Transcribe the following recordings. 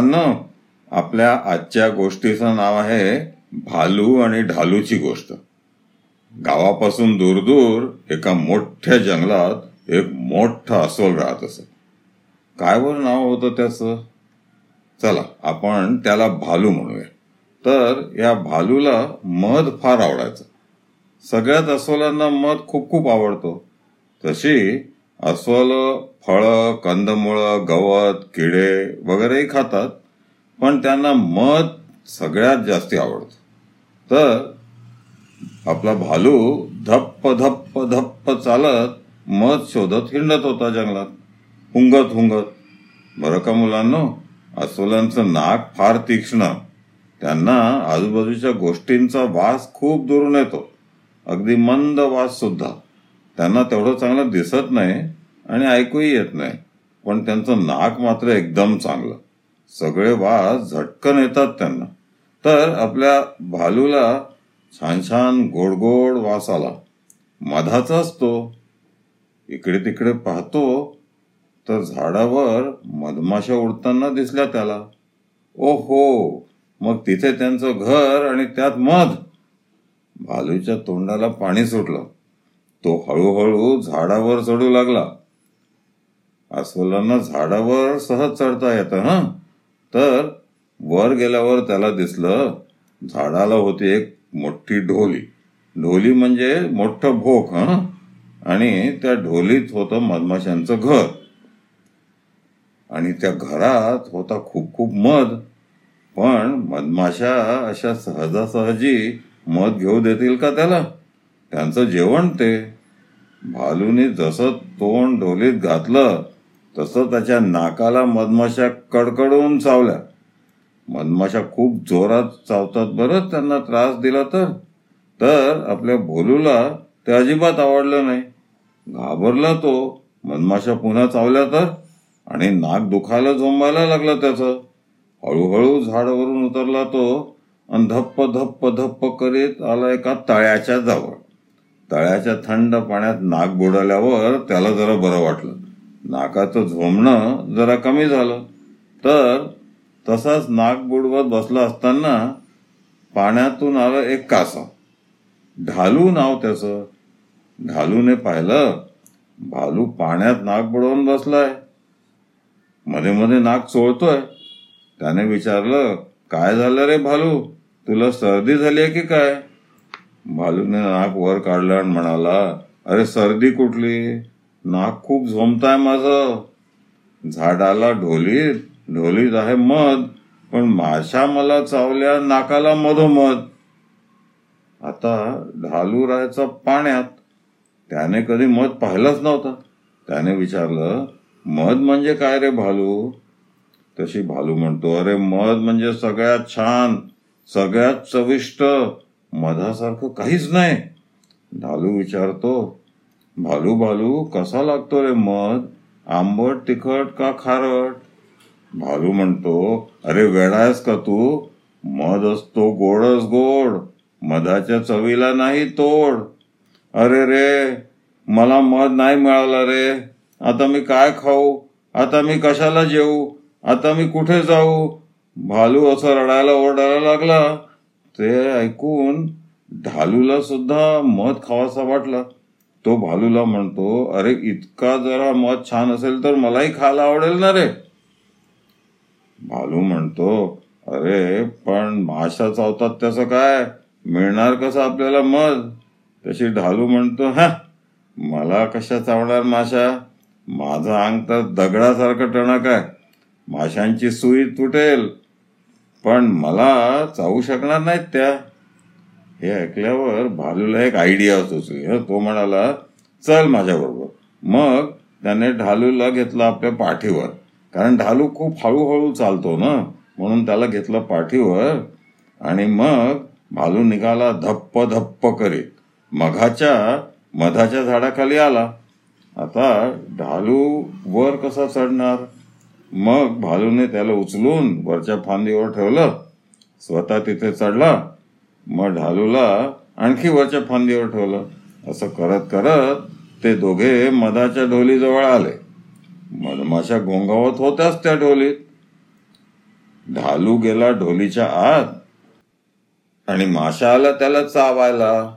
मुलांना आपल्या आजच्या गोष्टीचं नाव आहे भालू आणि ढालूची गोष्ट. गावापासून दूर दूर एका मोठ्या जंगलात एक मोठा अस्वल राहत असत. काय वर नाव होतं त्याचं? चला आपण त्याला भालू म्हणूया. तर या भालूला मध फार आवडायचं. सगळ्याच अस्वलांना मध खूप खूप आवडतो. तशी अस्वल फळं कंदमुळं गवत किडे वगैरेही खातात पण त्यांना मध सगळ्यात जास्ती आवडतं. तर आपला भालू धप्प धप्प धप्प चालत मध शोधत हिंडत होता जंगलात. हुंगत हुंगत. बरं का मुलांनो? अस्वलांचं नाक फार तीक्ष्ण. त्यांना आजूबाजूच्या गोष्टींचा वास खूप दुरून येतो. अगदी मंद वास सुद्धा. त्यांना तेवढं चांगलं दिसत नाही आणि ऐकूही येत नाही. पण त्यांचं नाक मात्र एकदम चांगलं. सगळे वास झटकन येतात त्यांना. तर आपल्या भालूला छान छान गोड गोड वास आला. मधाचा असतो. इकडे तिकडे पाहतो. तर झाडावर मधमाशा उडताना दिसल्या त्याला. ओ हो मग तिथे त्यांचं घर आणि त्यात मध. भालूच्या तोंडाला पाणी सुटलं. तो हळूहळू झाडावर चढू लागला. अस्वलांना झाडावर सहज चढता येतं हा? तर वर गेल्यावर त्याला दिसलं झाडाला होती एक मोठी ढोली. ढोली म्हणजे मोठं भोक हा? आणि त्या ढोलीत होतं मधमाशांचं घर. आणि त्या घरात होता खूप खूप मध पण मधमाशा अशा सहजासहजी मध घेऊ देतील का त्याला? त्यांचं जेवण ते. भालूने जसं तोंड ढोलीत घातलं तसं त्याच्या नाकाला मधमाशा कडकडून चावल्या. मधमाशा खूप जोरात चावतात बरं त्यांना त्रास दिला तर. तर आपल्या भोलूला ते अजिबात आवडलं नाही. घाबरला तो मधमाशा पुन्हा चावल्या तर. आणि नाक दुखायला झोंबायला लागलं त्याचं. हळूहळू झाडावरून उतरला तो आणि धप्प धप्प धप्प करीत आला एका तळ्याच्या जवळ. तळ्याच्या थंड पाण्यात नाक बुडाल्यावर त्याला जरा बरं वाटलं. नाकाचं झोमणं जरा कमी झालं. तर तसाच नाक बुडवत बसला असताना पाण्यातून आलं एक कासा. ढालू नाव त्याचं. ढालूने पाहिलं भालू पाण्यात नाक बुडवून बसलाय. मध्ये मध्ये नाक चोळतोय. त्याने विचारलं काय झालं रे भालू? तुला सर्दी झाली आहे की काय? भालूने नाक वर काढलं आणि म्हणाला अरे सर्दी कुठली? नाक खूप झोमताय माझं. झाडाला ढोलीत ढोलीत आहे मध पण माशा मला चावल्या नाकाला मधोमध. आता ढालू राहायचा पाण्यात त्याने कधी मध पाहिलंच नव्हतं. त्याने विचारलं मध म्हणजे काय रे भालू? तशी भालू म्हणतो अरे मध म्हणजे सगळ्यात छान सगळ्यात चविष्ट मधासारखं काहीच नाही. ढालू विचारतो भालू भालू कसा लागतो रे मध? आंबट तिखट का खारट? भालू म्हणतो अरे वेडायस का तू? मध असतो गोडच गोड. मधाच्या चवीला नाही तोड. अरे रे मला मध नाही मिळाला रे. आता मी काय खाऊ? आता मी कशाला जेऊ? आता मी कुठे जाऊ? भालू असं रडायला ओरडायला लागला. ते ऐकून ढालूला सुद्धा मध खावासा वाटला. तो भालूला म्हणतो अरे इतका जरा मध छान असेल तर मलाही खायला आवडेल ना रे. भालू म्हणतो अरे पण माशा चावतात त्याचं काय? मिळणार कसं आपल्याला मध? तशी ढालू म्हणतो हा मला कशा चावणार माशा माझं अंग तर दगडासारखं टणक आहे. माशांची सुई तुटेल पण मला चावू शकणार नाहीत त्या. हे ऐकल्यावर भालूला एक आयडिया सुचली. तो म्हणाला चल माझ्याबरोबर. मग त्याने ढालूला घेतलं आपल्या पाठीवर. कारण ढालू खूप हळूहळू चालतो ना म्हणून त्याला घेतलं पाठीवर. आणि मग भालू निघाला धप्प धप्प करीत. मघाच्या मधाच्या झाडाखाली आला. आता ढालू वर कसा चढणार? मग भालूने त्याला उचलून वरच्या फांदीवर ठेवलं. स्वतः तिथे चढला. मग ढालूला आणखी वरच्या फांदीवर ठेवलं. असं करत करत ते दोघे मधाच्या ढोलीजवळ आले. मधमाशा गोंगावत होत्याच त्या ढोलीत. ढालू गेला ढोलीच्या आत आणि माशा आला त्याला चावायला.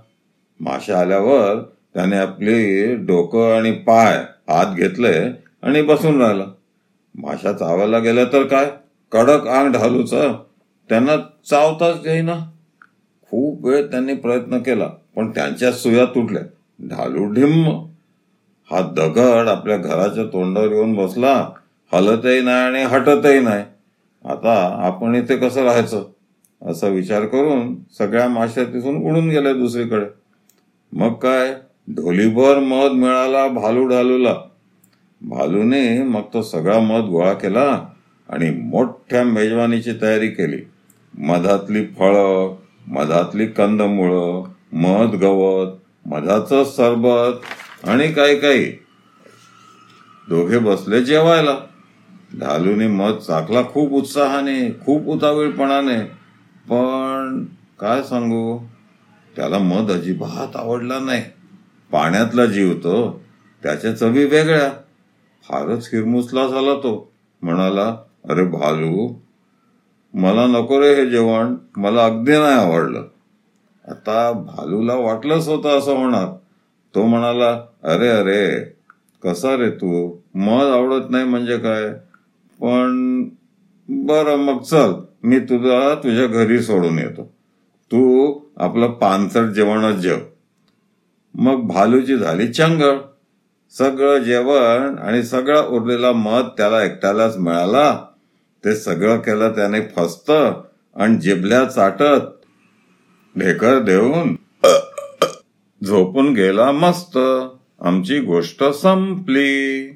माशा आल्यावर त्याने आपली डोकं आणि पाय हात घेतले आणि बसून राहिला. माशा चावायला गेल्या तर काय? कडक आंग ढालूचं. त्यांना चावताच येईना. खूप वेळ त्यांनी प्रयत्न केला पण त्यांच्या सुया तुटल्या. ढालू ढिम्म. हा दगड आपल्या घराच्या तोंडावर येऊन बसला. हलतही नाही आणि हटतही नाही. आता आपण इथे कसं राहायचं? असा विचार करून सगळ्या माश्या तिथून उडून गेल्या दुसरीकडे. मग काय? ढोलीभर मध मिळाला भालू ढालूला. भालूने मग तो सगळा मध गोळा केला आणि मोठ्या मेजवानीची तयारी केली. मधातली फळं मधातली कंदमुळं मध गवत मधाचं सरबत आणि काही काही. दोघे बसले जेवायला. ढालूने मध चाकला खूप उत्साहाने खूप उतावीळपणाने. पण काय सांगू? त्याला मध अजिबात आवडला नाही. पाण्यातला जीव तो त्याच्या चवी वेगळ्या. फारच हिरमुसला झाला तो. म्हणाला अरे भालू मला नको रे हे जेवण. मला अगदी नाही आवडलं. आता भालूला वाटलंच होतं असं होणार. तो म्हणाला अरे अरे कसा रे तू? मध आवडत नाही म्हणजे काय? पण बरं मग चल मी तुला तुझ्या घरी सोडून येतो. तू आपलं पानसट जेवणच जेव. मग भालूची झाली चंगळ. सगळं जेवण आणि सगळा उरलेला मध त्याला एकट्यालाच मिळाला. ते सगळं केलं त्याने फसत आणि जिबल्या चाटत ढेकर देऊन झोपून गेला मस्त. आमची गोष्ट संपली.